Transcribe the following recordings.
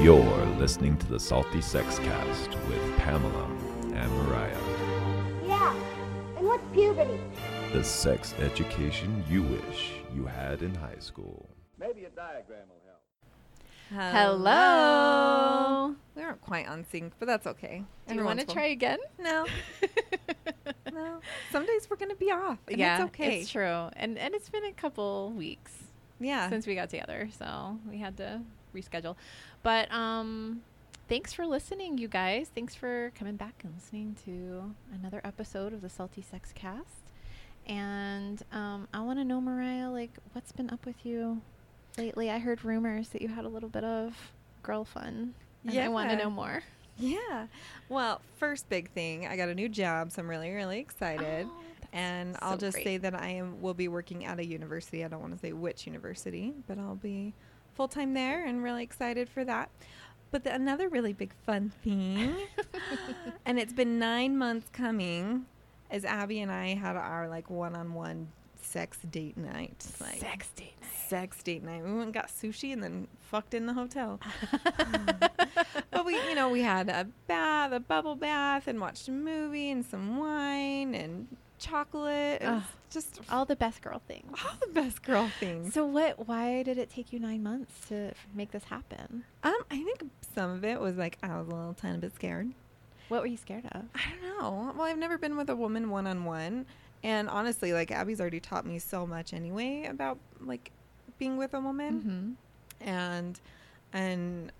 You're listening to the Salty Sex Cast with Pamela and Mariah. Yeah. And what's puberty? The sex education you wish you had in high school. Maybe a diagram will help. Hello. We aren't quite on sync, but that's okay. Do you want to Everyone's try again? No, no. Some days we're gonna be off. And yeah, it's okay. It's true, and and it's been a couple weeks Yeah. since we got together, so we had to reschedule. But um, thanks for listening, you guys. Thanks for coming back and listening to another episode of the Salty Sex Cast. And um, I want to know, Mariah, like, what's been up with you lately? I heard rumors that you had a little bit of girl fun. And I want to know more. yeah. Well, first big thing, I got a new job, so I'm really, really excited. Oh, and I'll so just great. say that I am will be working at a university. I don't want to say which university, but I'll be full time there and really excited for that. But the, another really big fun thing, and it's been nine months coming, is Abby and I had our like one on one sex date night. Like sex date night. sex date night. We went and got sushi and then fucked in the hotel. but we, you know, we had a bath, a bubble bath, and watched a movie and some wine and chocolate. Ugh. just All the best girl things. all the best girl things. So what? Why did it take you nine months to make this happen? Um, I think some of it was like I was a little tiny bit scared. What were you scared of? I don't know. Well, I've never been with a woman one on one, and honestly, like Abby's already taught me so much anyway about like being with a woman. Mm-hmm. and and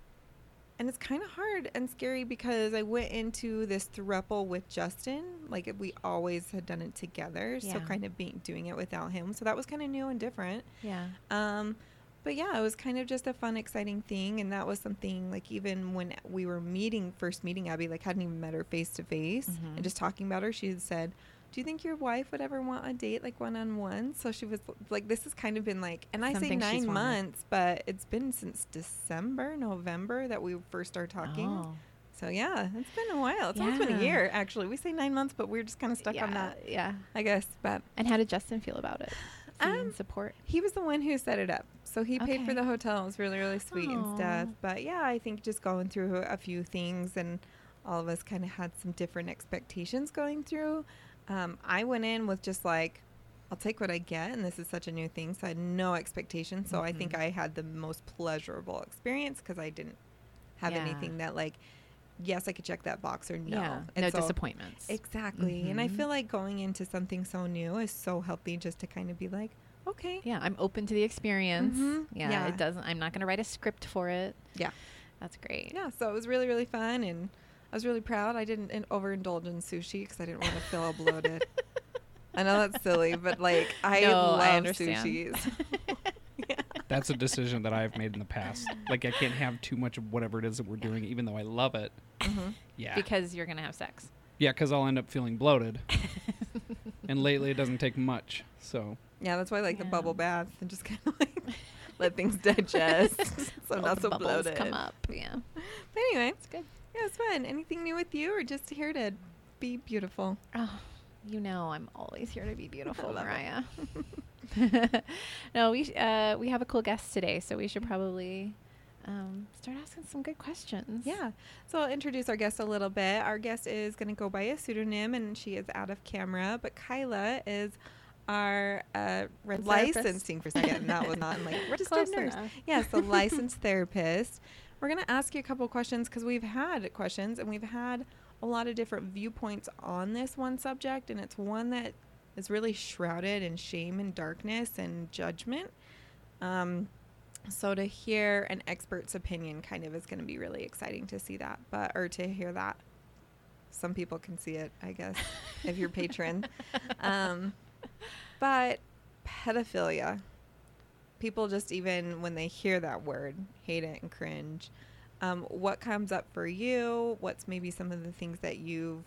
and it's kind of hard and scary because I went into this throuple with Justin. Like we always had done it together, so kind of being doing it without him. So that was kind of new and different. Yeah. Um, but yeah, it was kind of just a fun, exciting thing, and that was something like even when we were meeting, first meeting Abby, like hadn't even met her face to face, and just talking about her, she had said, "Do you think your wife would ever want a date like one on one?" So she was like, "This has kind of been like," and I Something say nine months, but it's been since December, November that we first started talking. Oh. So yeah, it's been a while. It's almost been a year actually. We say nine months, but we're just kind of stuck yeah, on that, Yeah. I guess. But And how did Justin feel about it? Um, support. he was the one who set it up. So he paid for the hotel. It was really, really sweet and stuff. But yeah, I think just going through a few things and all of us kind of had some different expectations going through. Um, I went in with just like, I'll take what I get. And this is such a new thing. So I had no expectations. So I think Mhm. I had the most pleasurable experience because I didn't have Yeah. anything that like, yes, I could check that box or no. Yeah. And no so- disappointments. Exactly. And I Mhm. feel like going into something so new is so healthy just to kind of be like, okay. yeah, I'm open to the experience. Mhm. Yeah, Yeah. It doesn't. I'm not going to write a script for it. Yeah. That's great. Yeah, so it was really, really fun, and I was really proud. I didn't in- overindulge in sushi because I didn't want to feel bloated. I know that's silly, but like I No, love I understand. sushis. That's a decision that I've made in the past. Like I can't have too much of whatever it is that we're doing, even though I love it. Mhm. Yeah, Because you're going to have sex. yeah, because I'll end up feeling bloated. and lately, it doesn't take much. So Yeah, that's why I like the bubble bath and just kind of like let things digest, so I'm not the so bubbles bloated. come up. Yeah. But anyway, It's good. Yeah, it's fun. Anything new with you, or just here to be beautiful? Oh, you know I'm always here to be beautiful. Mariah. no, we sh- uh, we have a cool guest today, so we should probably um, start asking some good questions. Yeah. So I'll introduce our guest a little bit. Our guest is going to go by a pseudonym, and she is out of camera. But Kyla is our uh, licensing for a second. and that was not like registered Close nurse. enough. Yes, a licensed therapist. We're going to ask you a couple questions because we've had questions and we've had a lot of different viewpoints on this one subject, and it's one that is really shrouded in shame and darkness and judgment. Um, so to hear an expert's opinion kind of is going to be really exciting to see that, but or to hear that. Some people can see it, I guess, if you're a patron. Um, but pedophilia, people just even when they hear that word hate it and cringe. Um, what comes up for you? What's maybe some of the things that you've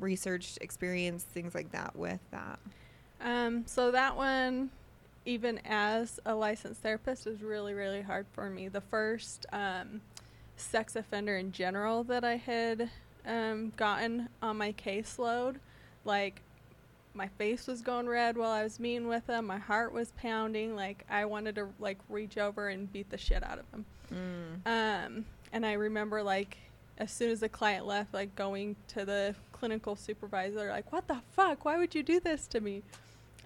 researched, experienced, things like that with that? Um, so that one, even as a licensed therapist, is really, really hard for me. The first um, sex offender in general that I had um, gotten on my caseload, like my face was going red while I was meeting with him. My heart was pounding. Like I wanted to like reach over and beat the shit out of him. Mm. Um, and I remember like as soon as the client left, like going to the clinical supervisor, like, "What the fuck? Why would you do this to me?"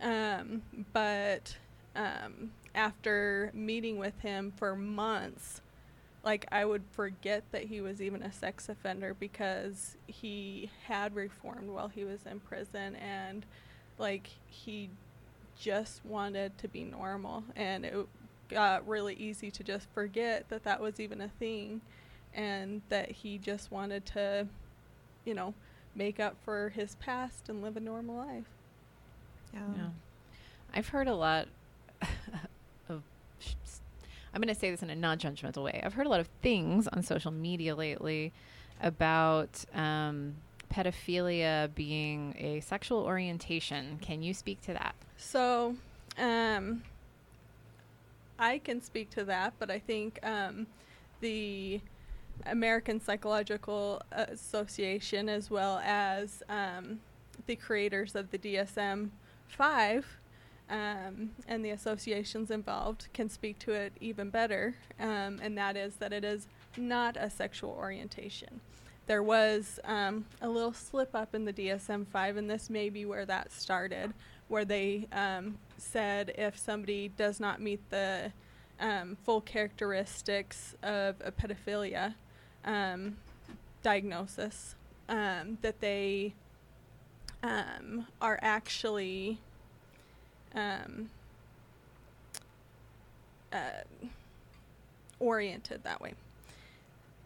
Um, but um, after meeting with him for months, like I would forget that he was even a sex offender because he had reformed while he was in prison and like he just wanted to be normal and it got really easy to just forget that that was even a thing and that he just wanted to you know make up for his past and live a normal life Yeah. Yeah. I've heard a lot of. sh- s- I'm going to say this in a non judgmental way. I've heard a lot of things on social media lately about um, pedophilia being a sexual orientation. Can you speak to that? So, um, I can speak to that, but I think um, the American Psychological Association, as well as um, the creators of the DSM 5 um, and the associations involved, can speak to it even better, um, and that is that it is not a sexual orientation. There was um, a little slip up in the DSM 5, and this may be where that started where they um, said if somebody does not meet the um, full characteristics of a pedophilia um, diagnosis, that they are actually um, uh, oriented that way.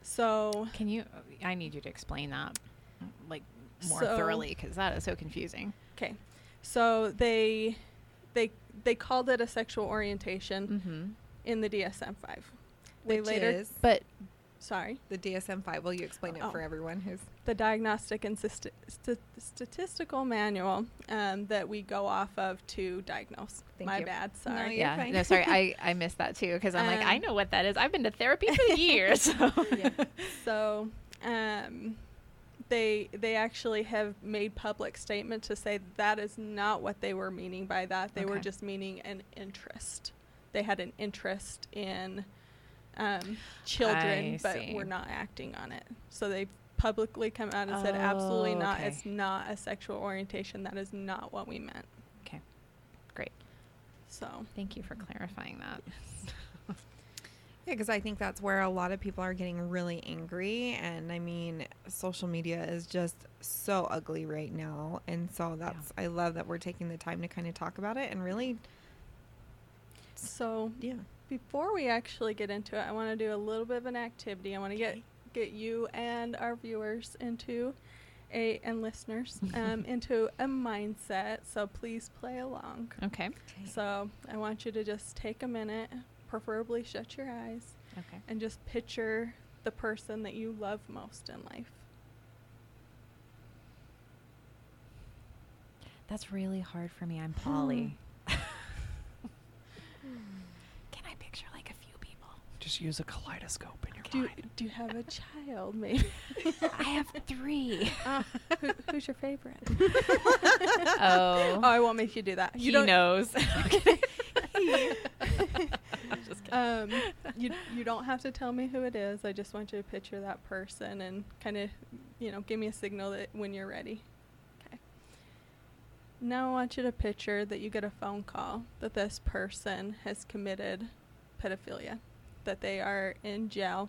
So Can you? I need you to explain that like more So- thoroughly because that is so confusing. Okay. So they they they called it a sexual orientation Mm-hmm. in the DSM five. They Which later is But sorry. the DSM five. Will you explain it Oh. for everyone who's The diagnostic and Syst- st- statistical manual um, that we go off of to diagnose. Thank My you. bad. No, Sorry. you're yeah, fine. no, sorry, I I missed that too because I'm like I Um, know what that is. I've been to therapy for years. So. so um, they they actually have made public statement to say that is not what they were meaning by that. They were just meaning an interest. They had an interest in um, children, I but see. were not acting on it. So they publicly come out and said, absolutely Oh, not. okay. It's not a sexual orientation. That is not what we meant. Okay, great. So Thank you for clarifying that. Yeah, because I think that's where a lot of people are getting really angry. And I mean, social media is just so ugly right now. And so that's, I love that we're taking the time to kind of talk about it and really, so yeah. Before we actually get into it, I want to do a little bit of an activity. I want to get get you and our viewers into a and listeners um, into a mindset. So please play along. Okay. So I want you to just take a minute, preferably shut your eyes, Okay. and just picture the person that you love most in life. That's really hard for me. I'm Polly. Can I picture like a few people? Just use a kaleidoscope in your Do mind. do you have a child, maybe? I have three. Who, who's your favorite? oh, Oh, I won't make you do that. You he don't knows. um, you you don't have to tell me who it is. I just want you to picture that person and kind of, you know, give me a signal that when you're ready. Okay. Now I want you to picture that you get a phone call that this person has committed pedophilia, that they are in jail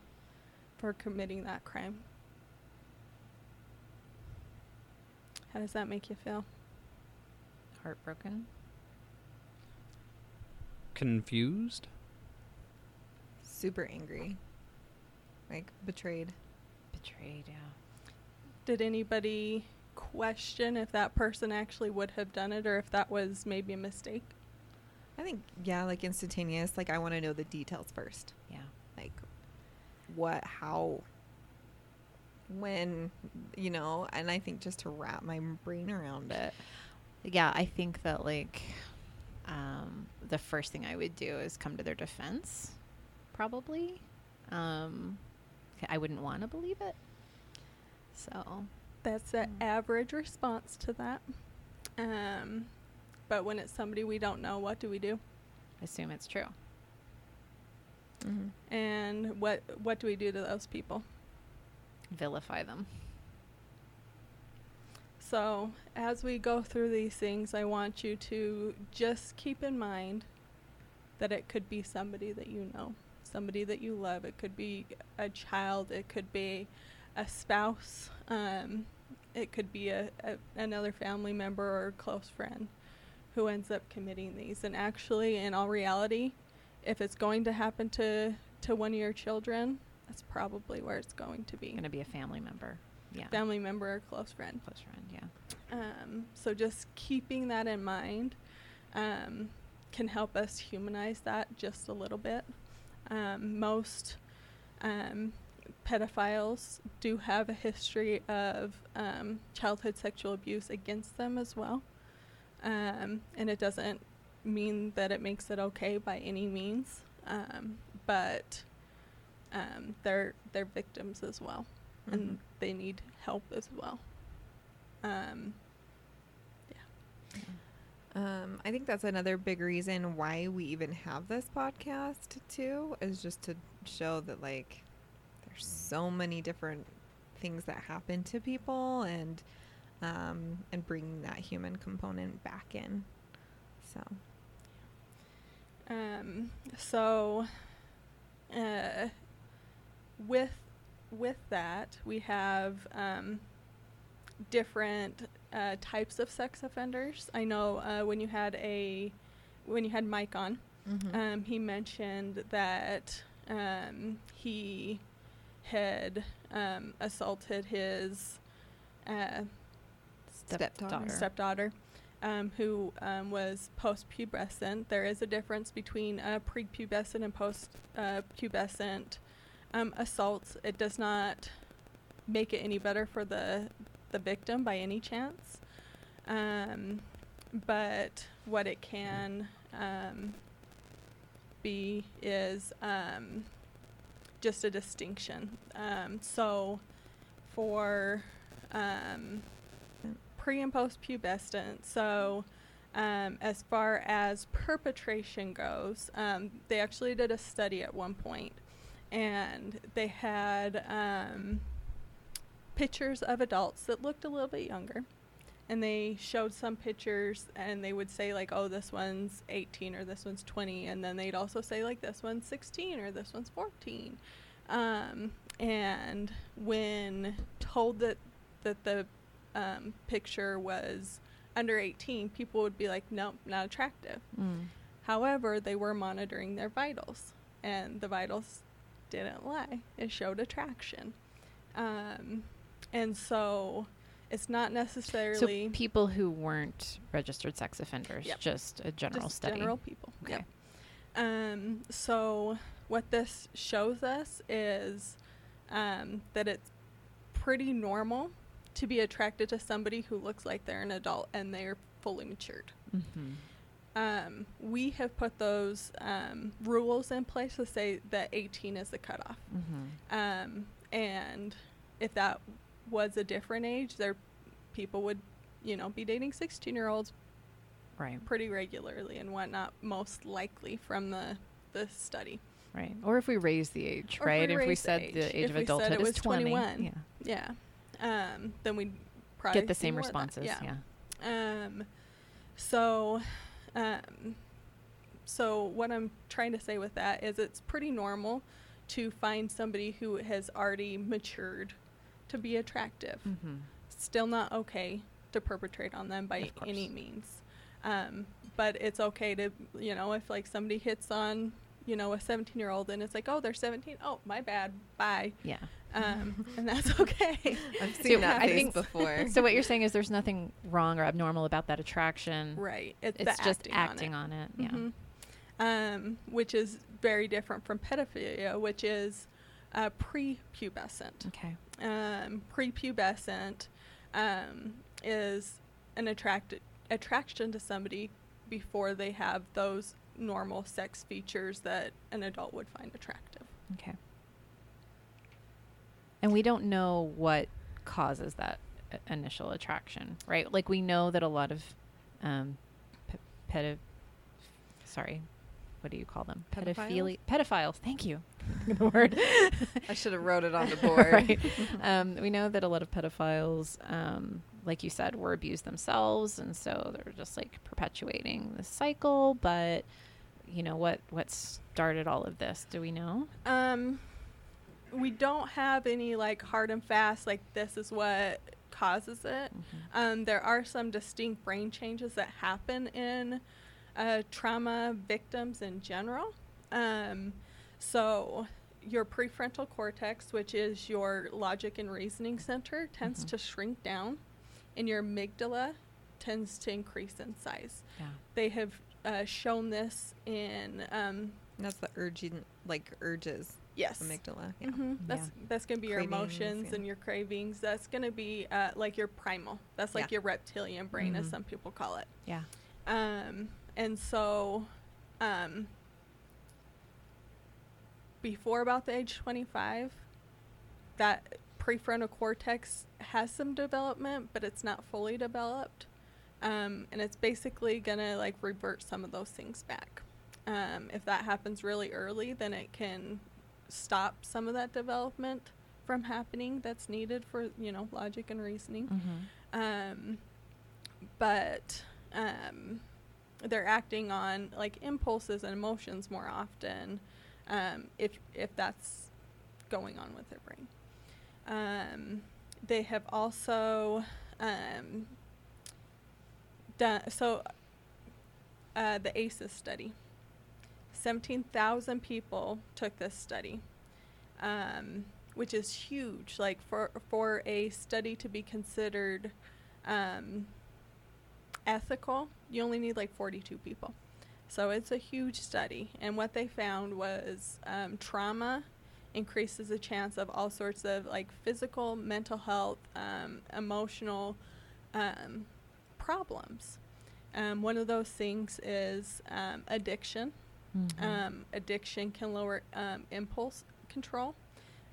for committing that crime. How does that make you feel? Heartbroken. Confused? Super angry. Like betrayed. Betrayed. Yeah. Did anybody question if that person actually would have done it or if that was maybe a mistake? I think, yeah, like instantaneous. Like, I want to know the details first. Yeah. Like, what, how, when, you know, and I think just to wrap my brain around it. Yeah, I think that like um, the first thing I would do is come to their defense, probably. Um, I wouldn't want to believe it. So That's the Mm. average response to that. Um, but when it's somebody we don't know, what do we do? Assume it's true. Mhm. And what what do we do to those people? Vilify them. So, as we go through these things, I want you to just keep in mind that it could be somebody that you know, somebody that you love. It could be a child, it could be a spouse, um, it could be a, a, another family member or close friend who ends up committing these. And actually, in all reality, if it's going to happen to, to one of your children, that's probably where it's going to be. Going to be a family member. Yeah. Family member or close friend. Close friend. Yeah. Um, so just keeping that in mind um, can help us humanize that just a little bit. Um, most um, pedophiles do have a history of um, childhood sexual abuse against them as well. Um, and it doesn't mean that it makes it okay by any means, um, but um, they're they're victims as well, and Mhm. they need help as well. Um, Um, I think that's another big reason why we even have this podcast too, is just to show that like there's so many different things that happen to people and um, and bringing that human component back in. So Um, so, uh, with with that, we have um, different uh, types of sex offenders. I know uh, when you had a when you had Mike on, um, he mentioned that um, he had um, assaulted his uh, Stepdaughter. stepdaughter, um, who um, was post-pubescent. There is a difference between uh, prepubescent and post-pubescent um, assaults. It does not make it any better for the the victim by any chance, um, but what it can um, be is um, just a distinction. So, for um, pre and post pubescent. So, um, as far as perpetration goes, um, they actually did a study at one point, and they had um, pictures of adults that looked a little bit younger. And they showed some pictures, and they would say, like, oh, this one's 18 or this one's 20. And then they'd also say, like, this one's 16 or this one's 14. Um, and when told that, that the um, picture was under 18, people would be like, nope, not attractive. Mm. However, they were monitoring their vitals, and the vitals didn't lie. It showed attraction. Um, and so it's not So necessarily people who weren't registered sex offenders, Yep. just a general just study. general people. Okay. Yep. Um, so what this shows us is um, that it's pretty normal to be attracted to somebody who looks like they're an adult and they're fully matured. Mm-hmm. Um, we have put those um, rules in place to say that 18 is the cutoff. Mm-hmm. Um, and if that was a different age, there people would, you know, be dating 16 year olds Right. pretty regularly and whatnot, most likely from the the study. Right. Or if we raise the age, Or if right? we if we raise the said age. the age If of said adulthood is was 20, 21. yeah. Yeah. Um, then we'd probably Get the same more of that. responses. Yeah. Um, so, um, so what I'm trying to say with that is it's pretty normal to find somebody who has already matured to be attractive. Mm-hmm. Still not okay to perpetrate on them by any means. Um, but it's okay to, you know, if like somebody hits on, you know, a 17 year old and it's like, oh, they're 17. Oh, my bad. Bye. Yeah. Um, and that's okay. I've So seen that I think- before. so what you're saying is there's nothing wrong or abnormal about that attraction. right. It's, It's the just acting, acting on it. on it. Yeah. Mhm. Um, which is very different from pedophilia, which is uh, prepubescent. Okay. Um, prepubescent um, is an attract- attraction to somebody before they have those normal sex features that an adult would find attractive. Okay. And we don't know what causes that initial attraction, right? Like we know that a lot of um, pe- pedi- sorry, what do you call them? Pedophiles? Pedophilia, pedophiles. Thank you. the word. I should have wrote it on the board. right. Um, we know that a lot of pedophiles, um, like you said, were abused themselves, and so they're just like perpetuating the cycle. But you know what? What started all of this? Do we know? Um, we don't have any like hard and fast like this is what causes it. Um, there are some distinct brain changes that happen in uh, trauma victims in general. Um, so your prefrontal cortex, which is your logic and reasoning center, tends Mhm. to shrink down, and your amygdala tends to increase in size. Yeah. They have uh, shown this in um, That's the urging, like urges, yes, amygdala. Yeah. Mhm. That's that's gonna be your emotions yeah. and your cravings. That's gonna be uh, like your primal. That's like Yeah. your reptilian brain, as Mhm. some people call it. Yeah. Um, and so, um, before about the age twenty-five, that prefrontal cortex has some development, but it's not fully developed. Um, and it's basically gonna like revert some of those things back. Um, if that happens really early, then it can stop some of that development from happening that's needed for you know logic and reasoning Mm-hmm. um, but um, they're acting on like impulses and emotions more often um, if if that's going on with their brain. Um, they have also um, done so. Uh, the ACEs study. Seventeen thousand people took this study, um, which is huge. Like for for a study to be considered um, ethical, you only need like 42 people. So it's a huge study. And what they found was um, trauma increases the chance of all sorts of like physical, mental health, um, emotional um, problems. Um, one of those things is um, addiction. Mm-hmm. Um, addiction can lower um, impulse control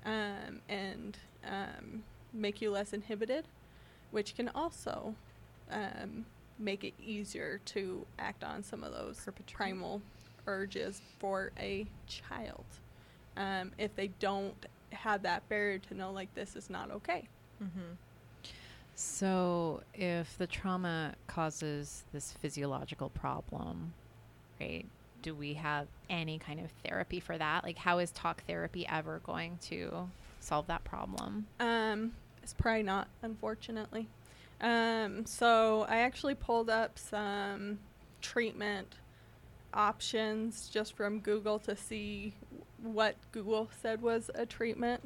um, and um, make you less inhibited, which can also um, make it easier to act on some of those primal urges for a child um, if they don't have that barrier to know like this is not okay. Mm-hmm. So, if the trauma causes this physiological problem, right, do we have any kind of therapy for that? Like, how is talk therapy ever going to solve that problem? Um, it's probably not, unfortunately. Um, so I actually pulled up some treatment options just from Google to see what Google said was a treatment.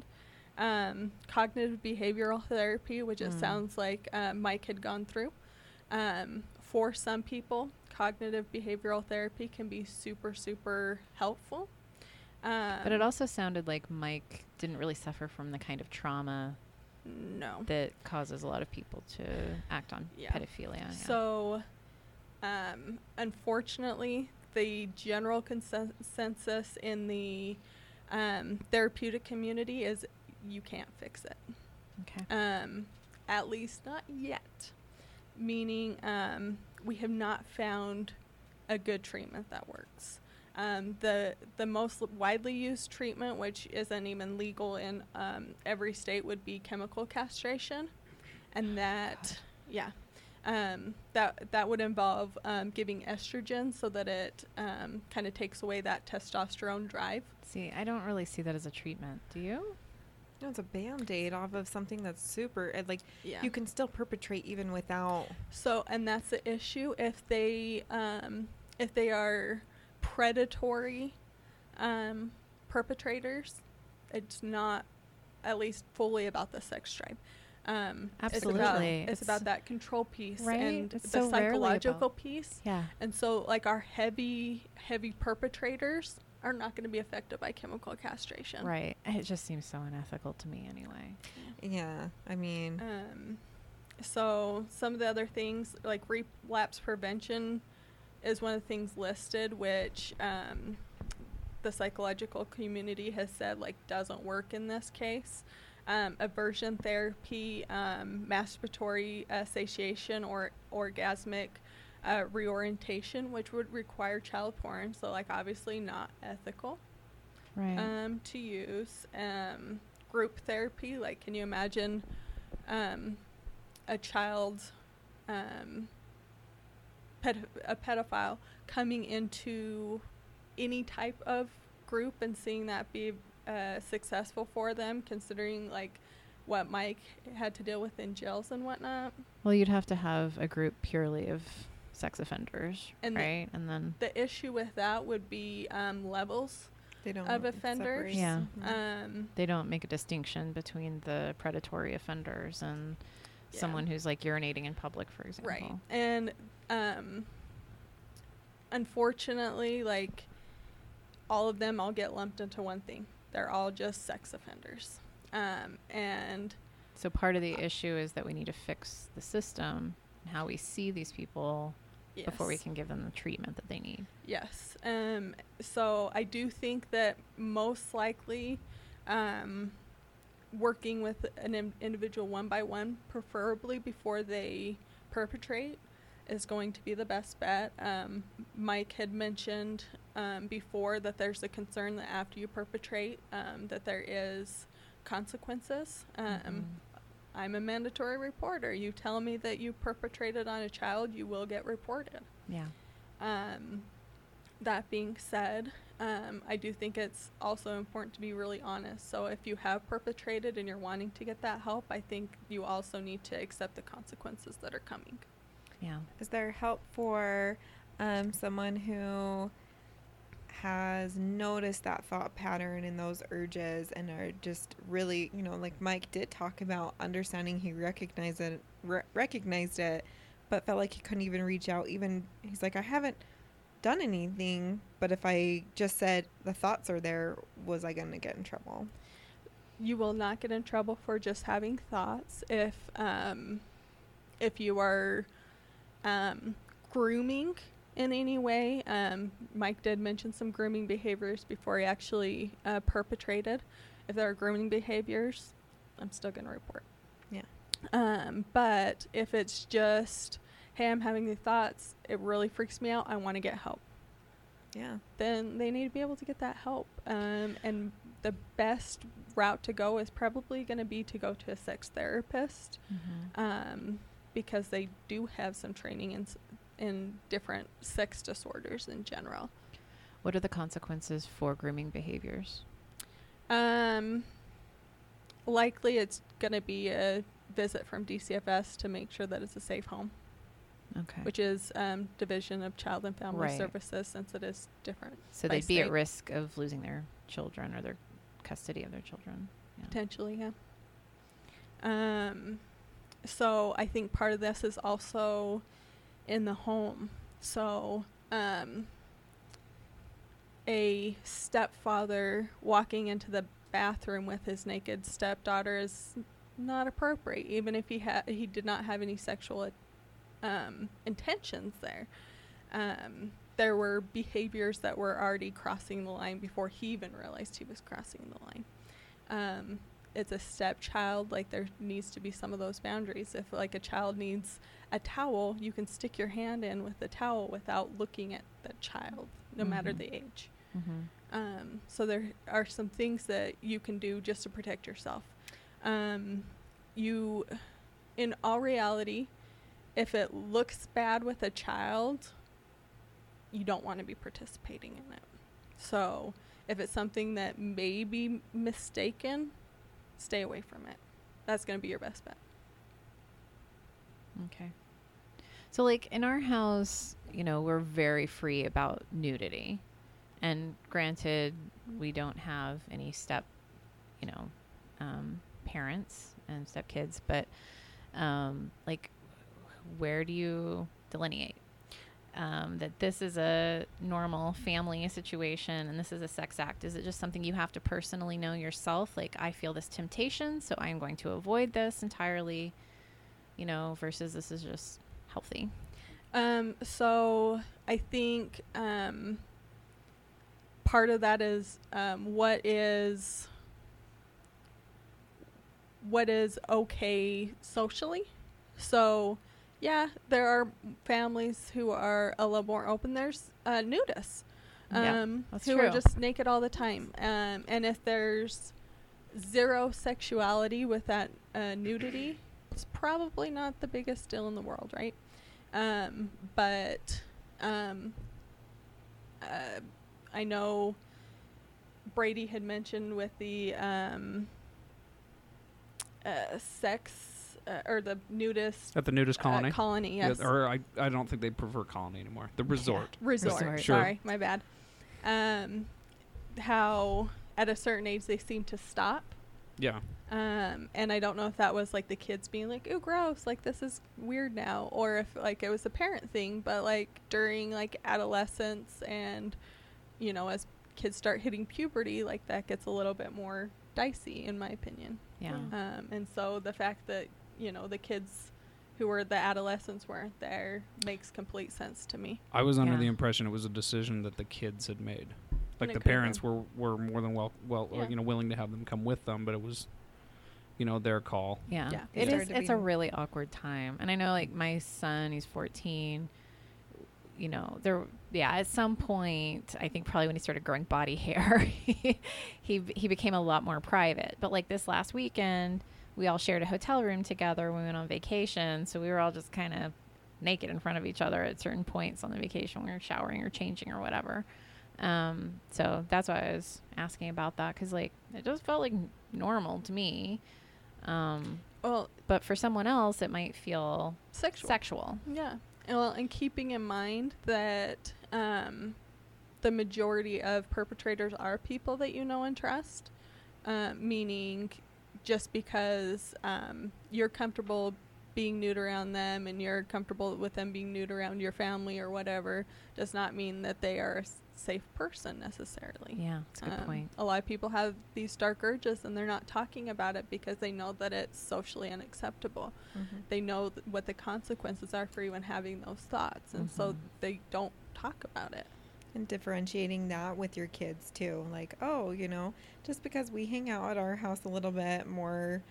Um, cognitive behavioral therapy, which it Mm. sounds like uh, Mike had gone through. Um, for some people, cognitive behavioral therapy can be super, super helpful. Um, But it also sounded like Mike didn't really suffer from the kind of trauma no. that causes a lot of people to act on Yeah. pedophilia. yeah. So, um, unfortunately, the general consensus in the um, therapeutic community is you can't fix it. okay. Um, at least not yet. Meaning, um, we have not found a good treatment that works. Um, the the most widely used treatment, which isn't even legal in um, every state, would be chemical castration, and that yeah, um, that that would involve um, giving estrogen so that it um, kind of takes away that testosterone drive. See, I don't really see that as a treatment. Do you? No, it's a band aid off of something that's super. uh, Like Yeah. you can still perpetrate even without. So, and that's the issue. If they, um, if they are predatory um, perpetrators, it's not at least fully about the sex drive. Um, It's about, Absolutely. it's It's- about that control piece Right? and It's the so psychological piece. Yeah. And so, like our heavy, heavy perpetrators are not going to be affected by chemical castration. Right. It just seems so unethical to me anyway. Yeah, I mean, Um, so some of the other things like relapse prevention is one of the things listed, which um, the psychological community has said like doesn't work in this case. Um, aversion therapy, um, masturbatory uh, satiation or orgasmic uh, reorientation, which would require child porn. So, like, obviously not ethical Right. um, to use. Um, group therapy, like, can you imagine um, a child, um, ped- a pedophile, coming into any type of group and seeing that be uh, successful for them, considering like what Mike had to deal with in jails and whatnot. well, you'd have to have a group purely of sex offenders, And the- right? and then The issue with that would be um, levels. They don't Of offenders? separate. Yeah. Mhm. Um, they don't make a distinction between the predatory offenders and Yeah. someone who's like urinating in public, for example. Right. And um unfortunately, like all of them all get lumped into one thing. They're all just sex offenders. Um and So part of the issue is that we need to fix the system and how we see these people before we can give them the treatment that they need. Yes. Um so I do think that most likely um working with an in- individual one by one preferably before they perpetrate is going to be the best bet. Um, Mike had mentioned um, before that there's a concern that after you perpetrate, um, that there is consequences. Um, Mhm. I'm a mandatory reporter. You tell me that you perpetrated on a child, you will get reported. Yeah. Um, that being said, um, I do think it's also important to be really honest. So if you have perpetrated and you're wanting to get that help, I think you also need to accept the consequences that are coming. Yeah. Is there help for um, someone who has noticed that thought pattern and those urges and are just really, you know, like Mike did talk about understanding he recognized it, re- recognized it, but felt like he couldn't even reach out. Even he's like, I haven't done anything, but if I just said the thoughts are there, was I going to get in trouble? You will not get in trouble for just having thoughts if um, if you are um, grooming in any way. Um, Mike did mention some grooming behaviors before he actually uh, perpetrated. If there are grooming behaviors, I'm still going to report. Yeah. Um, but if it's just, hey, I'm having these thoughts, it really freaks me out, I want to get help, Yeah. then they need to be able to get that help. Um, and the best route to go is probably going to be to go to a sex therapist Mm-hmm. um, because they do have some training in, s- in different sex disorders in general. What are the consequences for grooming behaviors? Um, likely it's going to be a visit from DCFS to make sure that it's a safe home, Okay. which is um, Division of Child and Family Right. Services, since it is different so they'd be at risk of losing their children or their custody of their children. Yeah. potentially, yeah. Um, so I think part of this is also in the home. So, um, a stepfather walking into the bathroom with his naked stepdaughter is not appropriate, even if he had he did not have any sexual um, intentions there. Um, there were behaviors that were already crossing the line before he even realized he was crossing the line. Um, it's a stepchild, like there needs to be some of those boundaries. If like a child needs a towel, you can stick your hand in with the towel without looking at the child, no matter Mhm. the age. Mm-hmm. Um, so there are some things that you can do just to protect yourself. Um, you, in all reality, if it looks bad with a child, you don't want to be participating in it. So if it's something that may be mistaken, stay away from it. That's going to be your best bet. Okay. So, like in our house, you know, we're very free about nudity. And granted, we don't have any step, you know, um, parents and stepkids, but um, like, where do you delineate? Um, that this is a normal family situation and this is a sex act? Is it just something you have to personally know yourself? Like, I feel this temptation, so I'm going to avoid this entirely, you know, versus this is just healthy. Um, so I think um, part of that is um, what is what is okay socially. So yeah, there are families who are a little more open. There's uh, nudists um, that's who true. are just naked all the time. Um, and if there's zero sexuality with that uh, nudity, it's probably not the biggest deal in the world, right? Um, but um, uh, I know Brady had mentioned with the um, uh, sex uh, or the nudist At the nudist colony. uh, colony, Yeah, yes. or I, I don't think they prefer colony anymore. The resort. resort. Resort. Sure. Sorry, my bad. Um, how at a certain age they seem to stop. Yeah. Um, and I don't know if that was like the kids being like, "Ooh, gross! Like this is weird now," or if like it was a parent thing. But like during like adolescence and you know as kids start hitting puberty, like that gets a little bit more dicey, in my opinion. Yeah. Um, and so the fact that you know the kids who were the adolescents weren't there makes complete sense to me. I was under Yeah. the impression it was a decision that the kids had made. Like the parents were, were more than well uh, well or, you know willing to have them come with them, but it was you know their call. Yeah. Yeah. It It is started it's a really awkward time. And I know like my son, he's 14, you know, there yeah, at some point, I think probably when he started growing body hair, he he he became a lot more private. But like this last weekend, we all shared a hotel room together when we went on vacation, so we were all just kind of naked in front of each other at certain points on the vacation when we were showering or changing or whatever. Um, so that's why I was asking about that because like it just felt like normal to me. Um, Well, but for someone else, it might feel sexual. sexual. Yeah. And Well, and keeping in mind that um, the majority of perpetrators are people that you know and trust, uh, meaning just because um, you're comfortable being nude around them and you're comfortable with them being nude around your family or whatever does not mean that they are a safe person necessarily. Yeah, that's a good Um, point. A lot of people have these dark urges and they're not talking about it because they know that it's socially unacceptable. They know th- what the consequences are for even having those thoughts, and so Mhm. they don't talk about it. And differentiating that with your kids too like oh you know just because we hang out at our house a little bit more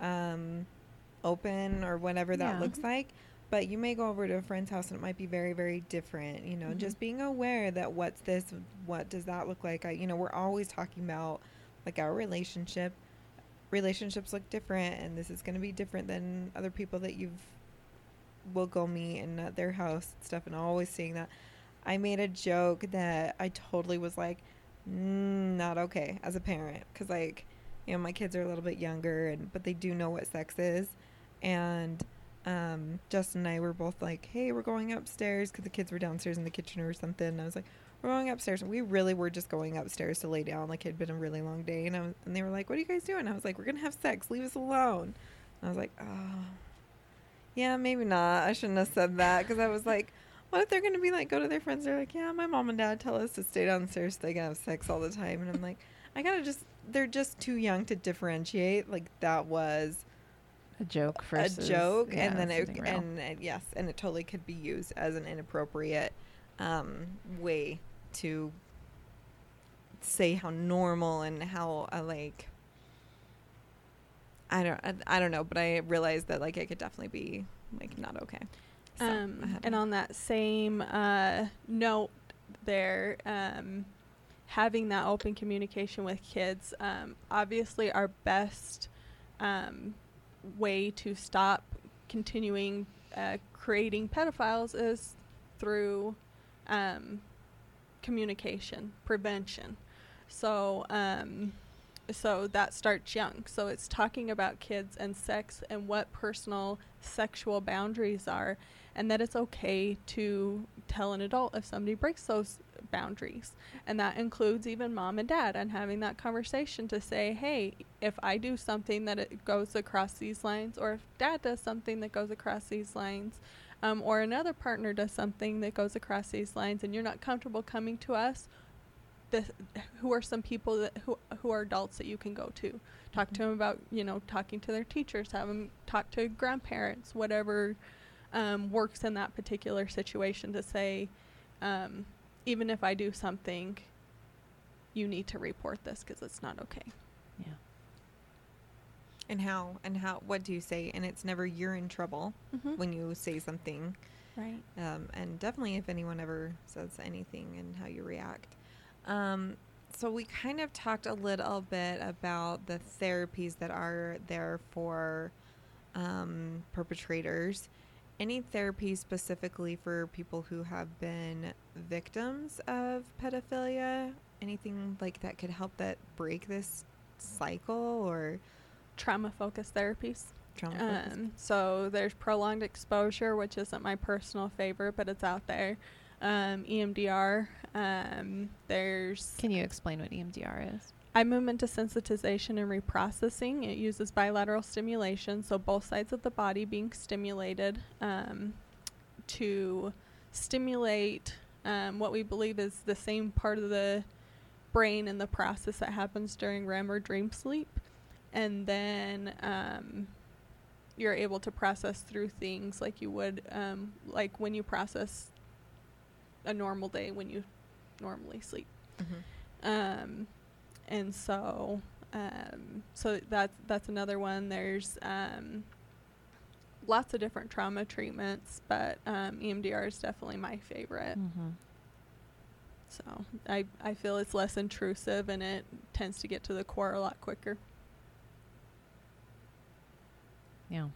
um open or whatever that Yeah. looks like but you may go over to a friend's house and it might be very very different you know Mhm. just being aware that what's this what does that look like I, you know we're always talking about like our relationship relationships look different and this is going to be different than other people that you've will go meet and at their house and stuff and always seeing that I made a joke that I totally was like, mm, not okay as a parent because like, you know, my kids are a little bit younger and but they do know what sex is, and um, Justin and I were both like, hey, we're going upstairs because the kids were downstairs in the kitchen or something. And I was like, we're going upstairs, and we really were just going upstairs to lay down. Like it had been a really long day, and I was, and they were like, what are you guys doing? I was like, we're gonna have sex. Leave us alone. And I was like, oh. Yeah, maybe not. I shouldn't have said that because I was like, what if they're gonna be like, go to their friends? They're like, yeah, my mom and dad tell us to stay downstairs so they can have sex all the time, and I'm like, I gotta just, they're just too young to differentiate. Like that was A joke versus a joke, yeah, and then it, real. and, yes, and it totally could be used as an inappropriate um, way to say how normal and how uh, like. I don't, I, I don't know, but I realized that like it could definitely be like not okay. So, um, and on that same uh, note, there, um, having that open communication with kids, um, obviously, our best um, way to stop continuing uh, creating pedophiles is through um, communication, prevention. So, um, so that starts young. So it's talking about kids and sex and what personal sexual boundaries are, and that it's okay to tell an adult if somebody breaks those boundaries. And that includes even mom and dad and having that conversation to say, hey, if I do something that it goes across these lines, or if dad does something that goes across these lines, um, or another partner does something that goes across these lines, and you're not comfortable coming to us, this, who are some people that who who are adults that you can go to talk to them about you know talking to their teachers have them talk to grandparents whatever um, works in that particular situation to say um, even if i do something you need to report this because it's not okay yeah. And how? And how? What do you say? And it's never you're in trouble Mhm. when you say something. Right. Um, and definitely if anyone ever says anything and how you react. Um, so we kind of talked a little bit about the therapies that are there for um, perpetrators. Any therapy specifically for people who have been victims of pedophilia? Anything like that could help that break this cycle or Trauma focused therapies. trauma? focused? Um, so there's prolonged exposure, which isn't my personal favorite, but it's out there. Um, EMDR. Um, there's Can you explain what EMDR is? Eye movement desensitization and reprocessing. It uses bilateral stimulation, so both sides of the body being stimulated um, to stimulate um, what we believe is the same part of the brain in the process that happens during REM or dream sleep. And then um, you're able to process through things like you would, um, like when you process a normal day when you normally sleep. Mhm. Um, and so, um, so that's that's another one. There's um, lots of different trauma treatments, but um, EMDR is definitely my favorite. Mm-hmm. So I I feel it's less intrusive and it tends to get to the core a lot quicker. Yeah.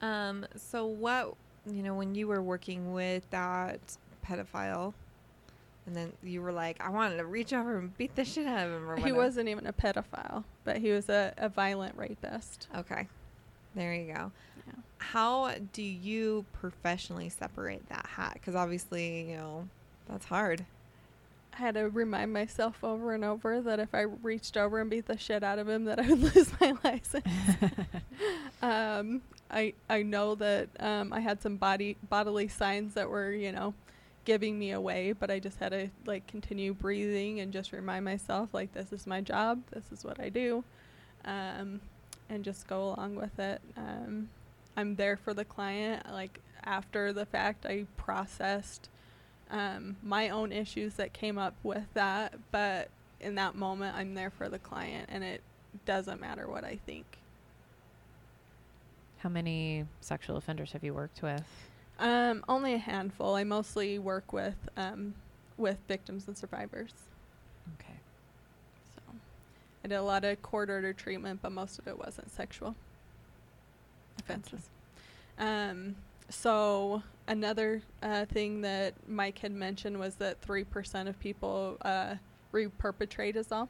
Um, so what you know, when you were working with that pedophile and then you were like, I wanted to reach over and beat the shit out of him or He whatever. wasn't even a pedophile, but he was a, a violent rapist. Okay. There you go. Yeah. How do you professionally separate that hat? Because obviously, you know, that's hard. I had to remind myself over and over that if I reached over and beat the shit out of him, that I would lose my license. um, I I know that um, I had some body bodily signs that were you know giving me away, but I just had to like continue breathing and just remind myself like this is my job, this is what I do, um, and just go along with it. Um, I'm there for the client. Like after the fact, I processed um, my own issues that came up with that, but in that moment, I'm there for the client, and it doesn't matter what I think. How many sexual offenders have you worked with? Um, only a handful. I mostly work with um, with victims and survivors. Okay. So I did a lot of court order treatment, but most of it wasn't sexual offenses. Um, so another uh, thing that Mike had mentioned was that three percent of people uh, re-perpetrate as well.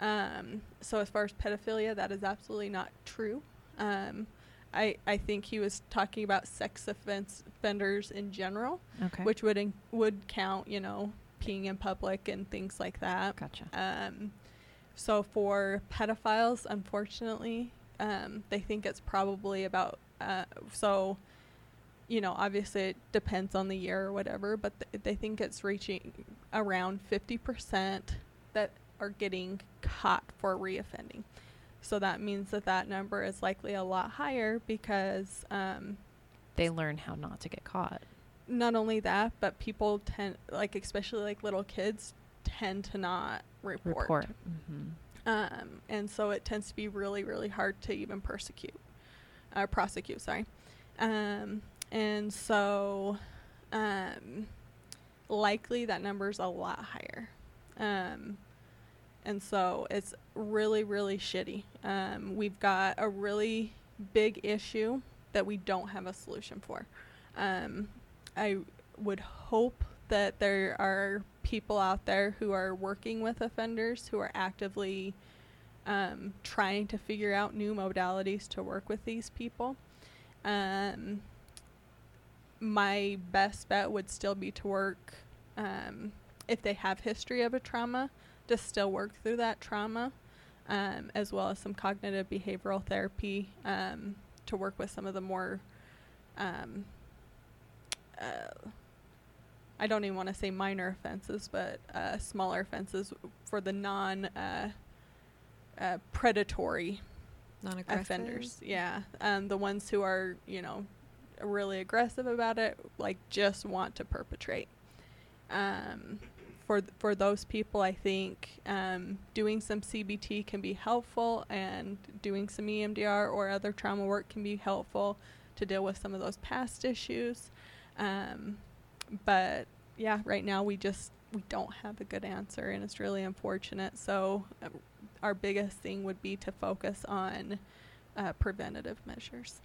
Um, so as far as pedophilia, that is absolutely not true. Um, I, I think he was talking about sex offense offenders in general, Okay. which would in, would count, you know, peeing in public and things like that. Gotcha. Um, so for pedophiles, unfortunately, um, they think it's probably about uh, so. You know, obviously it depends on the year or whatever, but th- they think it's reaching around fifty percent that are getting caught for reoffending. So that means that that number is likely a lot higher because um, They learn how not to get caught. not only that, but people tend, like especially like little kids, tend to not report. Report. Mm-hmm. Um, and so it tends to be really, really hard to even persecute, uh, prosecute. Sorry. Um, and so, um, likely that number is a lot higher. Um, and so it's really, really shitty. Um, we've got a really big issue that we don't have a solution for. Um, I would hope that there are people out there who are working with offenders who are actively um, trying to figure out new modalities to work with these people. Um, my best bet would still be to work um, if they have history of a trauma to still work through that trauma um, as well as some cognitive behavioral therapy um, to work with some of the more um, uh, I don't even want to say minor offenses, but uh, smaller offenses for the non uh, uh, predatory offenders. Yeah, um, the ones who are you know really aggressive about it, like just want to perpetrate. Um, for for those people, I think um, doing some CBT can be helpful, and doing some EMDR or other trauma work can be helpful to deal with some of those past issues. Um, but yeah, right now we just we don't have a good answer, and it's really unfortunate. So uh, our biggest thing would be to focus on uh, preventative measures.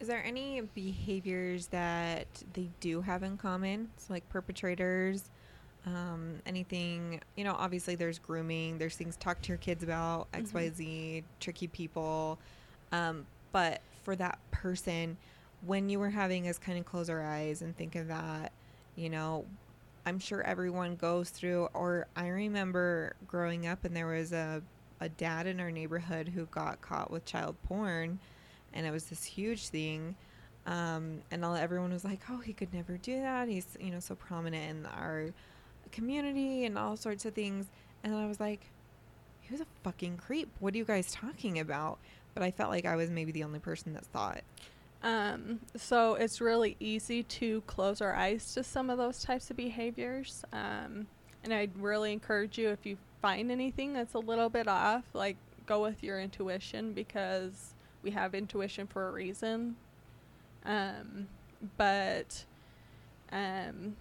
Is there any behaviors that they do have in common? So, like perpetrators, um, anything, you know, obviously there's grooming, there's things talk to your kids about. XYZ, tricky people. Um, but for that person, when you were having us kind of close our eyes and think of that, you know, I'm sure everyone goes through, or I remember growing up and there was a, a dad in our neighborhood who got caught with child porn and it was this huge thing. Um, and all, everyone was like, "Oh, he could never do that. He's you know so prominent in our community and all sorts of things." And I was like, "He was a fucking creep. What are you guys talking about?" But I felt like I was maybe the only person that thought. Um, so it's really easy to close our eyes to some of those types of behaviors. Um, and I'd really encourage you if you find anything that's a little bit off, like go with your intuition because we have intuition for a reason. Um, but um,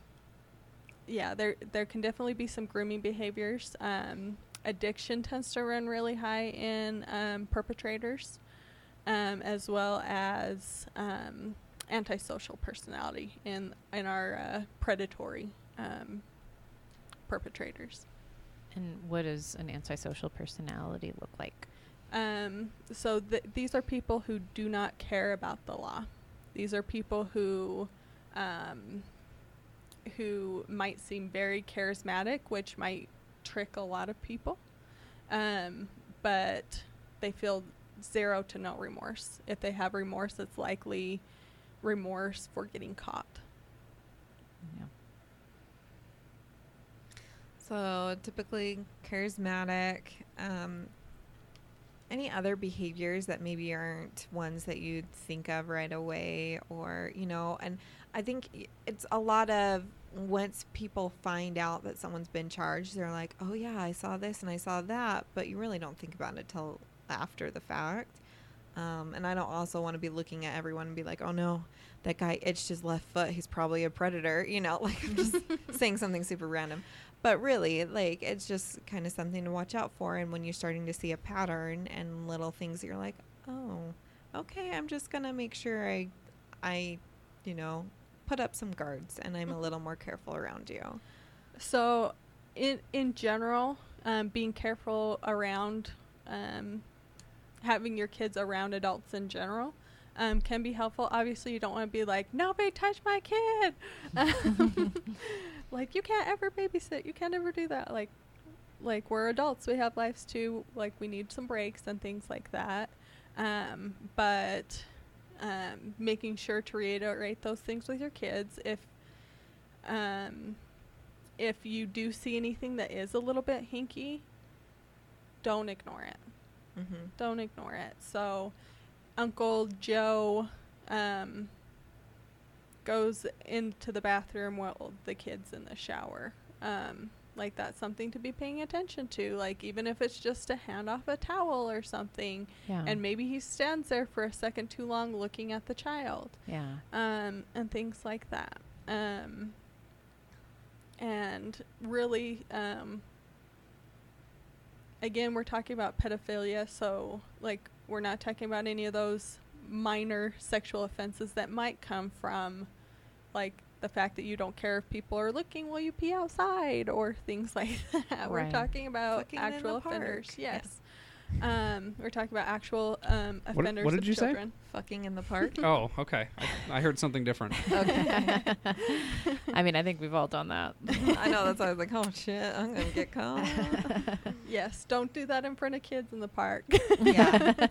yeah, there there can definitely be some grooming behaviors. Um, addiction tends to run really high in um, perpetrators um, as well as um, antisocial personality in in our uh, predatory um, perpetrators. And what does an antisocial personality look like? Um, so th- these are people who do not care about the law. These are people who um, who might seem very charismatic, which might trick a lot of people. Um, but they feel zero to no remorse. If they have remorse, it's likely remorse for getting caught. Yeah. So typically charismatic. Um, any other behaviors that maybe aren't ones that you'd think of right away, or you know, and I think it's a lot of once people find out that someone's been charged, they're like, "Oh yeah, I saw this and I saw that," but you really don't think about it till after the fact. Um, and I don't also want to be looking at everyone and be like, "Oh no, that guy itched his left foot. He's probably a predator." You know, like I'm just saying something super random. But really, like it's just kind of something to watch out for. And when you're starting to see a pattern and little things, you're like, "Oh, okay, I'm just gonna make sure I, I, you know, put up some guards and I'm a little more careful around you." So, in in general, um, being careful around um, having your kids around adults in general um, can be helpful. Obviously, you don't want to be like, "Nobody touch my kid," like you can't ever babysit. You can't ever do that. Like, like we're adults. We have lives too. Like we need some breaks and things like that. Um, but um, making sure to reiterate those things with your kids if um, if you do see anything that is a little bit hinky, don't ignore it. Mm-hmm. Don't ignore it. So, Uncle Joe um, goes into the bathroom while the kid's in the shower. Um, like that's something to be paying attention to. Like even if it's just to hand off a towel or something, Yeah. and maybe he stands there for a second too long looking at the child yeah. um, and things like that. Um, and really, um, again, we're talking about pedophilia, so like we're not talking about any of those minor sexual offenses that might come from like the fact that you don't care if people are looking while you pee outside or things like that. We're talking about Fucking in the actual offenders. park. Yeah. Yes. Um, we're talking about actual um, What- offenders. what of did you say? children. Fucking in the park. Oh, okay. I, I heard something different. okay. I mean, I think we've all done that. I know that's why I was like, "Oh shit, I'm gonna get caught." Yes, don't do that in front of kids in the park. yeah.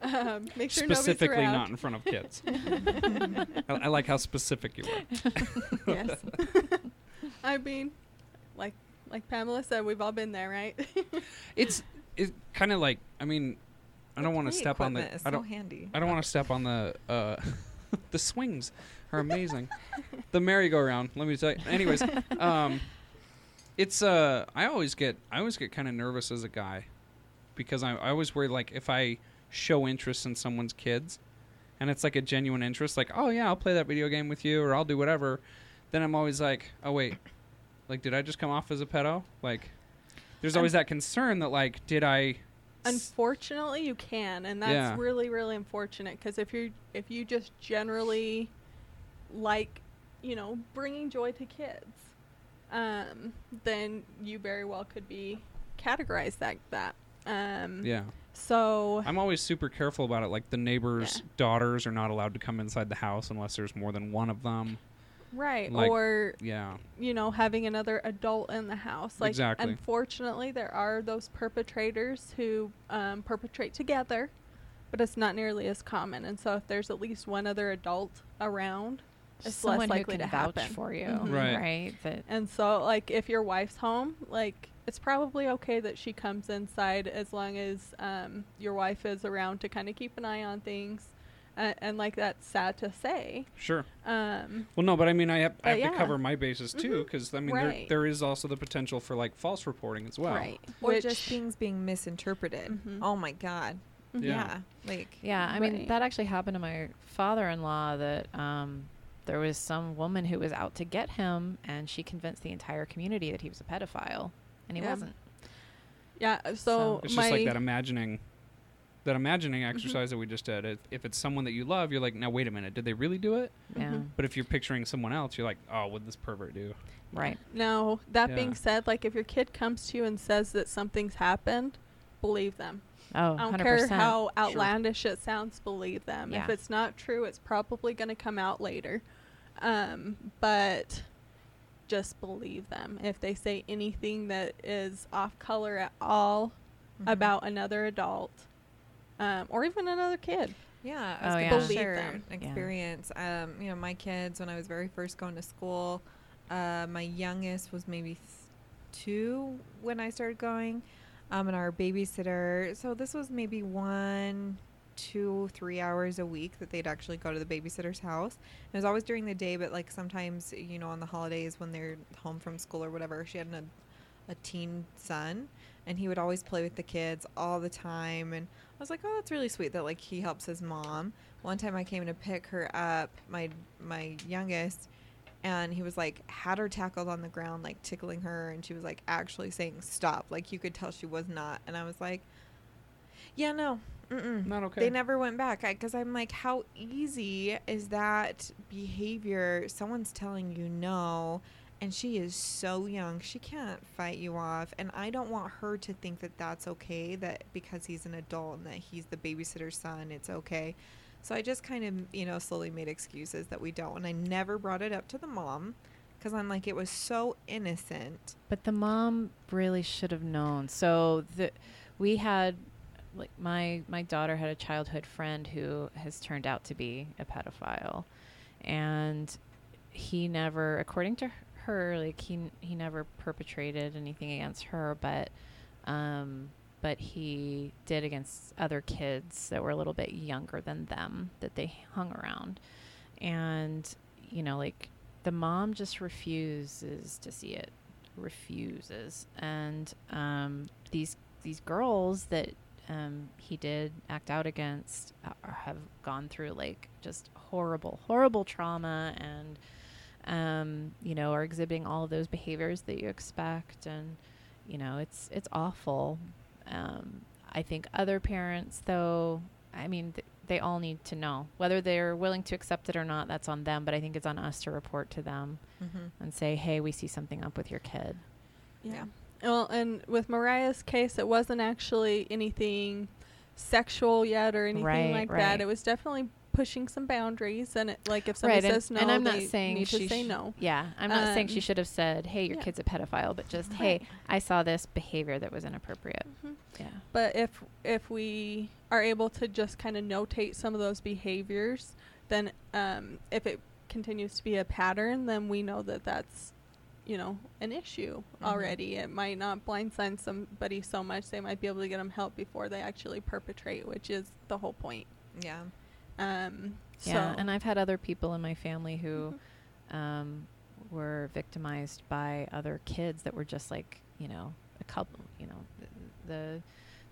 um, make sure Specifically, not in front of kids. I, I like how specific you were. yes. I mean, like like Pamela said, we've all been there, right? It's it's kind of like I mean, I don't want to step on the. I so don't. handy. I don't want to step on the. Uh, the swings are amazing. the merry-go-round. Let me tell you. Anyways, um, It's uh, I always get I always get kind of nervous as a guy, because I I always worry like if I show interest in someone's kids, and it's like a genuine interest, like oh yeah, I'll play that video game with you or I'll do whatever, then I'm always like oh wait, like did I just come off as a pedo? Like, there's always that concern that like did I? Unfortunately, you can, and that's Yeah. really, really unfortunate. Because if you if you just generally like, you know, bringing joy to kids, um, then you very well could be categorized like that. Um, Yeah, So I'm always super careful about it. Like the neighbors' Yeah. daughters are not allowed to come inside the house unless there's more than one of them. Right, like- or Yeah, you know, having another adult in the house. Like, Exactly. unfortunately, there are those perpetrators who um, perpetrate together, but it's not nearly as common. And so, if there's at least one other adult around, it's Someone less who likely can to vouch happen. for you, Mhm. Right. Right. That And so, like, if your wife's home, like, it's probably okay that she comes inside as long as um, your wife is around to kind of keep an eye on things. Uh, and like that's sad to say. sure. Um, Well, no, but I mean, I have, I have yeah. to cover my bases too, because I mean, Right. there, there is also the potential for like false reporting as well. right. Or Which, just things being misinterpreted. Mhm. Oh my god. Mhm. Yeah. Yeah. Like Yeah, I mean that actually happened to my father-in-law. That um, there was some woman who was out to get him, and she convinced the entire community that he was a pedophile, and he Yeah. wasn't. Yeah. So, So- It's my just like that imagining, that imagining Mm-hmm. exercise that we just did. If, if it's someone that you love, you're like, now wait a minute, did they really do it? Yeah, Mhm. But if you're picturing someone else, you're like, oh, what did this pervert do? right. Now, that Yeah. being said, like if your kid comes to you and says that something's happened, believe them. Oh, I don't 100%. care how outlandish it sounds, believe them. If it's not true, it's probably going to come out later. Um, but just believe them. If they say anything that is off color at all mhm. about another adult um, or even another kid, Yeah, I Oh, yeah. gonna Believe share them. an Yeah. experience. Um, you know, my kids when I was very first going to school, uh, my youngest was maybe th- two when I started going, um, and our babysitter. So this was maybe one, two, three hours a week that they'd actually go to the babysitter's house. It was always during the day, but like sometimes, you know, on the holidays when they're home from school or whatever, she had an, a teen son, and he would always play with the kids all the time. And I was like, oh, that's really sweet that like he helps his mom. One time I came to pick her up, my my youngest, and he was like had her tackled on the ground, like tickling her, and she was like actually saying stop, like you could tell she was not. And I was like, yeah, no, mm-mm. Not okay. They never went back because I'm like, how easy is that behavior? Someone's telling you no, and she is so young, she can't fight you off. And I don't want her to think that that's okay, that because he's an adult and that he's the babysitter's son, it's okay. So I just kind of, you know, slowly made excuses that we don't. And I never brought it up to the mom because I'm like, it was so innocent. But the mom really should have known. So the we had like my my daughter had a childhood friend who has turned out to be a pedophile, and he never, according to her, like he he never perpetrated anything against her, but um, but he did against other kids that were a little bit younger than them that they hung around, and you know like the mom just refuses to see it refuses. And um, these these girls that um, he did act out against uh, have gone through like just horrible horrible trauma and um, you know are exhibiting all of those behaviors that you expect and you know it's it's awful um, i think other parents though i mean th- they all need to know whether they're willing to accept it or not that's on them but i think it's on us to report to them Mm-hmm. and say, "Hey, we see something up with your kid." Yeah. Well, and with Mariah's case, it wasn't actually anything sexual yet or anything Right, like right. that. It was definitely pushing some boundaries, and it, like if somebody and, says no, and I'm not saying need she to say sh- no. Yeah, I'm not saying she Um, should have said, "Hey, your yeah. kid's a pedophile," but just, Right. "Hey, I saw this behavior that was inappropriate." Mhm. Yeah. But if if we are able to just kind of notate some of those behaviors, then um, if it continues to be a pattern, then we know that that's you know an issue Mhm. already. It might not blindside somebody so much they might be able to get them help before they actually perpetrate, which is the whole point. Yeah. Um, Yeah, so and I've had other people in my family who Mhm. um, were victimized by other kids that were just like you know a couple you know th- the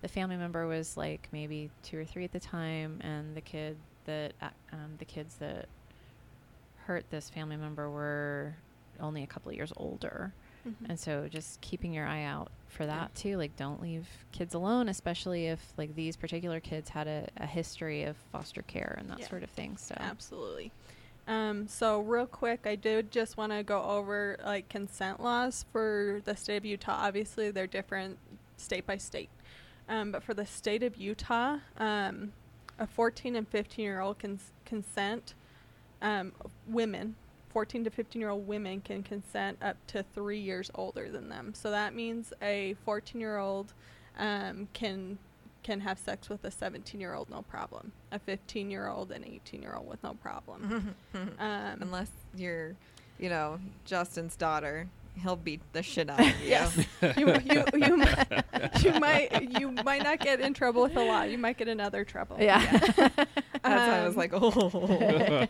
the family member was like maybe two or three at the time and the kid that uh, um, the kids that hurt this family member were only a couple of years older Mhm. and so just keeping your eye out for that too like don't leave kids alone especially if like these particular kids had a, a history of foster care and that Yeah. sort of thing so Absolutely. Um, so real quick, I did just want to go over like consent laws for the state of Utah. Obviously, they're different state by state. Um, but for the state of Utah, um, a 14 and 15 year old can consent. Um, women, 14 to 15 year old women can consent up to three years older than them. So that means a 14 year old um, can can have sex with a 17 year old no problem. A 15 year old and 18 year old with no problem. Um, Unless you're, you know, Justin's daughter, he'll beat the shit out of you. yes, you, you, you, mi- you might you might not get in trouble with the law. You might get in other trouble. yeah That's why I was Um, like, oh.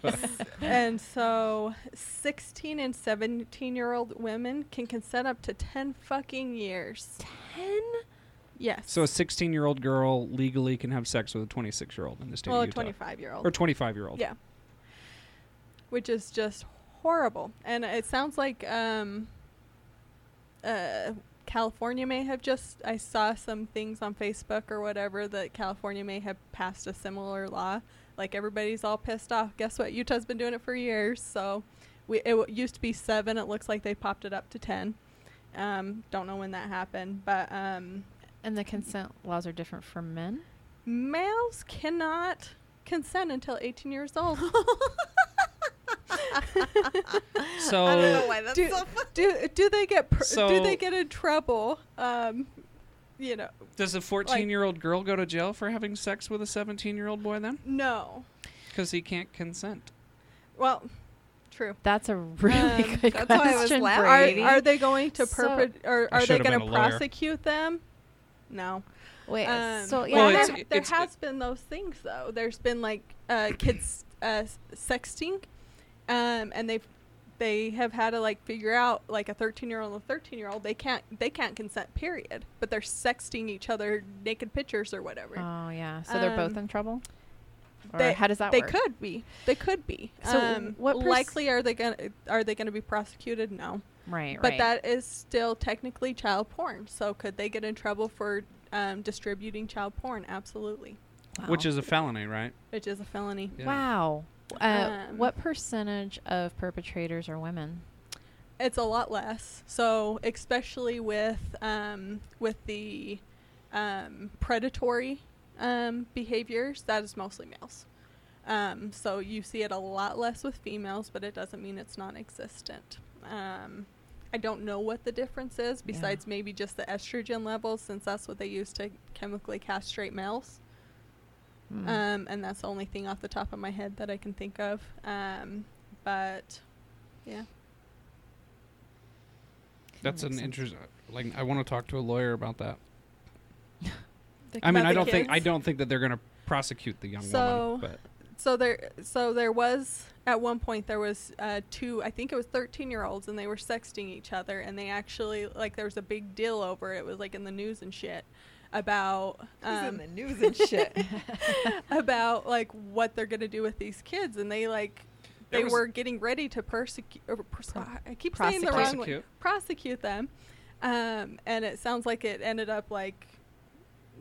and so 16 and 17 year old women can consent up to 10 fucking years. 10 Yes. So a 16 year old girl legally can have sex with a 26 year old in the state well, of a 25 year old. Or 25 year old. Yeah. Which is just horrible. And it sounds like um uh California may have just I saw some things on Facebook or whatever that California may have passed a similar law. Like everybody's all pissed off. Guess what? Utah's been doing it for years. So we it w- used to be 7. It looks like they popped it up to 10. Um don't know when that happened, but um and the consent laws are different for men males cannot consent until 18 years old. So I don't know why that's do, so fun. do do they get pr- do they get in trouble? Um, you know, does a 14 year old girl go to jail for having sex with a 17 year old boy then? no. Because he can't consent. Well, true. that's a really Um, good that's why I was question. Are, are they going to So- perpet or I are they going to prosecute them? No. wait Um, so yeah Well, there, it's- there it's- has been those things though. There's been like uh, kids uh, sexting, um, and they've they have had to like figure out like a 13 year old and a 13 year old they can't they can't consent period, but they're sexting each other naked pictures or whatever. oh yeah so they're both Um, in trouble or they- how does that they work could be. They could be. So um, what pers- likely are they gonna are they gonna be prosecuted? No. right But right that is still technically child porn. So could they get in trouble for um, distributing child porn? Absolutely, Which is a felony, right? which is a felony. Yeah. wow uh, Um, what percentage of perpetrators are women It's a lot less. So especially with um, with the um, predatory um, behaviors, that is mostly males. Um, so you see it a lot less with females, but it doesn't mean it's non-existent. Um, I don't know what the difference is Yeah. besides maybe just the estrogen levels, since that's what they use to chemically castrate males. Hmm. Um, and that's the only thing off the top of my head that I can think of. Um, but yeah. That's makes an sense. interest. Like, I want to talk to a lawyer about that. I mean, I don't think I don't think that they're going to prosecute the young So- woman. But So there, so there was at one point there was uh, two, I think it was thirteen year olds, and they were sexting each other, and they actually like there was a big deal over it. It was like in the news and shit about He's in um, the news and shit. about like what they're gonna do with these kids, and they like There they were getting ready to persecute. Pers- Pro- I keep saying the wrong way. prosecute. Prosecute them, um, and it sounds like it ended up like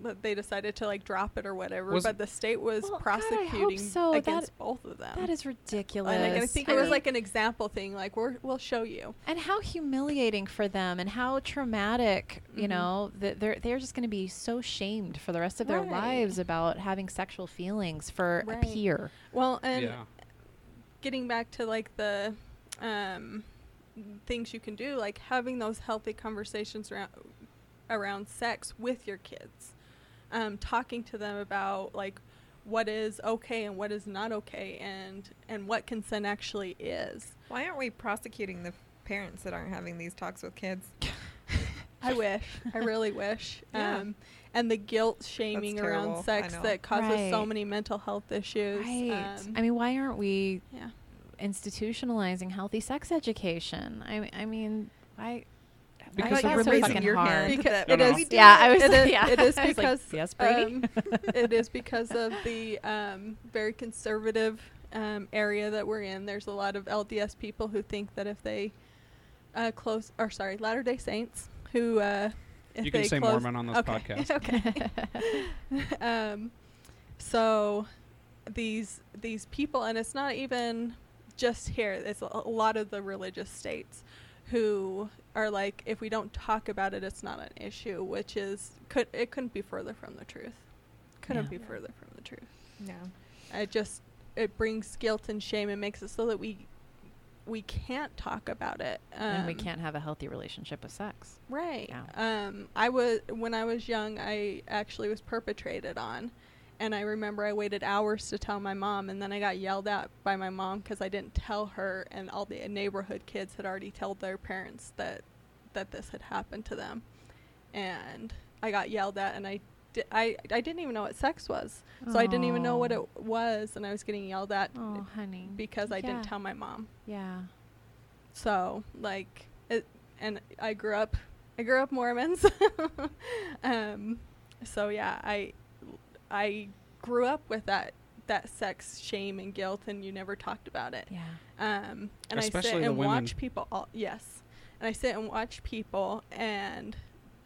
that they decided to like drop it or whatever. Was- but the state was Well, God, I hope prosecuting so. That- against both of them. that is ridiculous and like, I think I it was like an example thing. Like we're, we'll show you. and how humiliating for them and how traumatic you Mhm. know that they're they're just going to be so shamed for the rest of their Right. lives about having sexual feelings for Right. a peer Well, and yeah, getting back to like the um, things you can do, like having those healthy conversations around around sex with your kids, um, talking to them about like what is okay and what is not okay, and and what consent actually is. Why aren't we prosecuting the parents that aren't having these talks with kids? I wish, I really wish. Yeah. Um, and the guilt shaming around sex that causes so many mental health issues. right Um, i mean why aren't we yeah. institutionalizing healthy sex education. I, I mean, I. Because I of so raising your hard. hand. Because that No, no. is- Yeah, I was. It is, yeah, it is I was like, because yes, Brady. um, it is because of the um, very conservative um, area that we're in. There's a lot of LDS people who think that if they uh, close, or sorry, Latter Day Saints who uh, if You can they say close, Mormon on this okay, podcast. okay. um, so these these people, and it's not even just here. It's a, a lot of the religious states who are like, if we don't talk about it, it's not an issue. Which is could it couldn't be further from the truth. Couldn't Yeah. be further from the truth. Yeah. It just it brings guilt and shame and makes it so that we we can't talk about it. Um, and we can't have a healthy relationship with sex. Right. Yeah. Um, I was when I was young. I actually was perpetrated on, and I remember I waited hours to tell my mom, and then I got yelled at by my mom because I didn't tell her, and all the neighborhood kids had already told their parents that that this had happened to them, and I got yelled at, and I. Di- I, I didn't even know what sex was. So I didn't even know what it was, and I was getting yelled at Oh, honey. because I Yeah. didn't tell my mom. Yeah. So like it, and I grew up, I grew up Mormons. um, so yeah, I, I grew up with that that sex shame and guilt, and you never talked about it. Yeah. Um, and I sit and women. watch people. All, yes, and I sit and watch people, and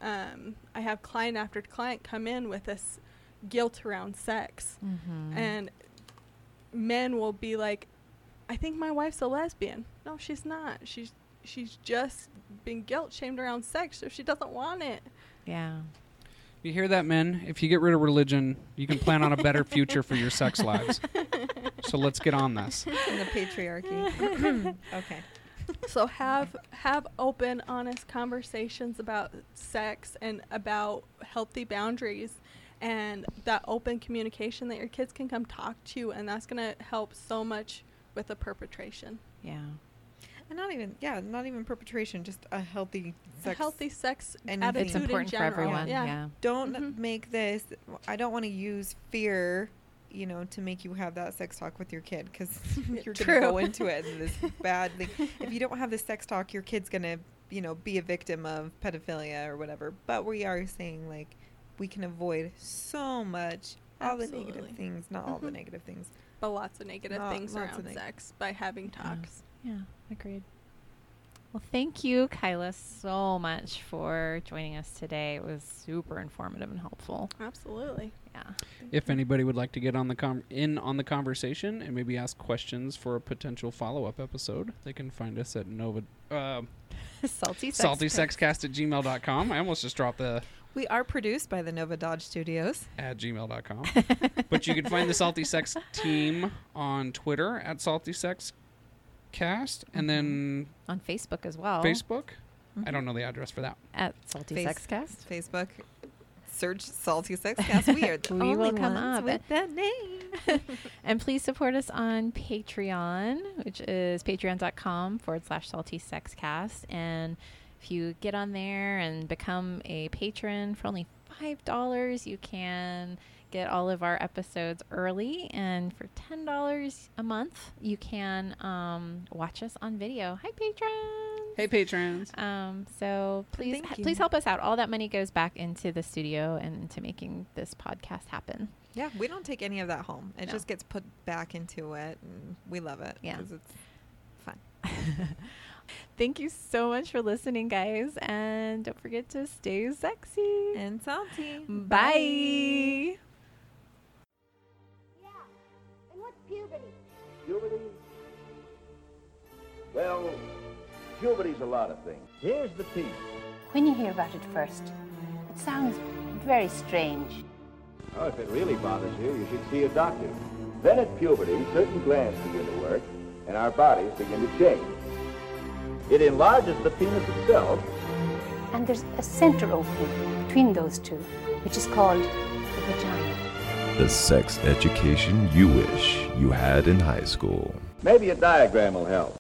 um, I have client after client come in with this guilt around sex Mm-hmm. and men will be like i think my wife's a lesbian no she's not she's she's just been guilt shamed around sex so she doesn't want it yeah. You hear that, men? If you get rid of religion, you can plan on a better future for your sex lives. So let's get on this. In the patriarchy. okay. so have have open honest conversations about sex and about healthy boundaries and that open communication that your kids can come talk to you and that's going to help so much with the perpetration Yeah. And not even, yeah, not even perpetration, just a healthy A sex. healthy sex Anything. attitude It's important in for general. everyone. yeah, Yeah. Don't Mhm. make this, I don't want to use fear, you know, to make you have that sex talk with your kid because you're going to go into it and this bad thing. If you don't have the sex talk, your kid's going to, you know, be a victim of pedophilia or whatever. But we are saying, like, we can avoid so much, all the negative things, not all the Mhm. negative things. but lots of negative Lot- things lots of around neg- sex by having Yeah. talks. Yeah. Agreed. Well, thank you, Kyla, so much for joining us today. It was super informative and helpful. Absolutely. Yeah. If anybody would like to get on the com- in on the conversation and maybe ask questions for a potential follow up episode, they can find us at Nova uh, Salty sex. saltysexcast at gmail.com. I almost just dropped the We are produced by the Nova Dodge Studios. at gmail.com. but you can find the Salty Sex team on Twitter at Salty Sex Cast and mm-hmm. then on Facebook as well. Facebook. I don't mm-hmm. know the address for that. at Salty Face- Sexcast. Facebook. Search Salty Sex Cast. We are the We will only come ones up. with that name. And please support us on Patreon, which is patreon.com forward slash salty sexcast. And if you get on there and become a patron for only $5, you can get all of our episodes early. And for $10 a month, you can um, watch us on video. Hi, patrons. Hey, patrons. Um, so please, ha- please help us out. All that money goes back into the studio and into making this podcast happen. Yeah, we don't take any of that home. It No. just gets put back into it, and we love it. Yeah. 'cause it's fun. Thank you so much for listening, guys. And don't forget to stay sexy. And salty. Bye. Yeah. Puberty? Well, puberty's a lot of things. Here's the piece. When you hear about it first, it sounds very strange. Oh, if it really bothers you, you should see a doctor. Then at puberty, certain glands begin to work, and our bodies begin to change. It enlarges the penis itself, And there's a center opening between those two, which is called the vagina. The sex education you wish you had in high school. maybe a diagram will help.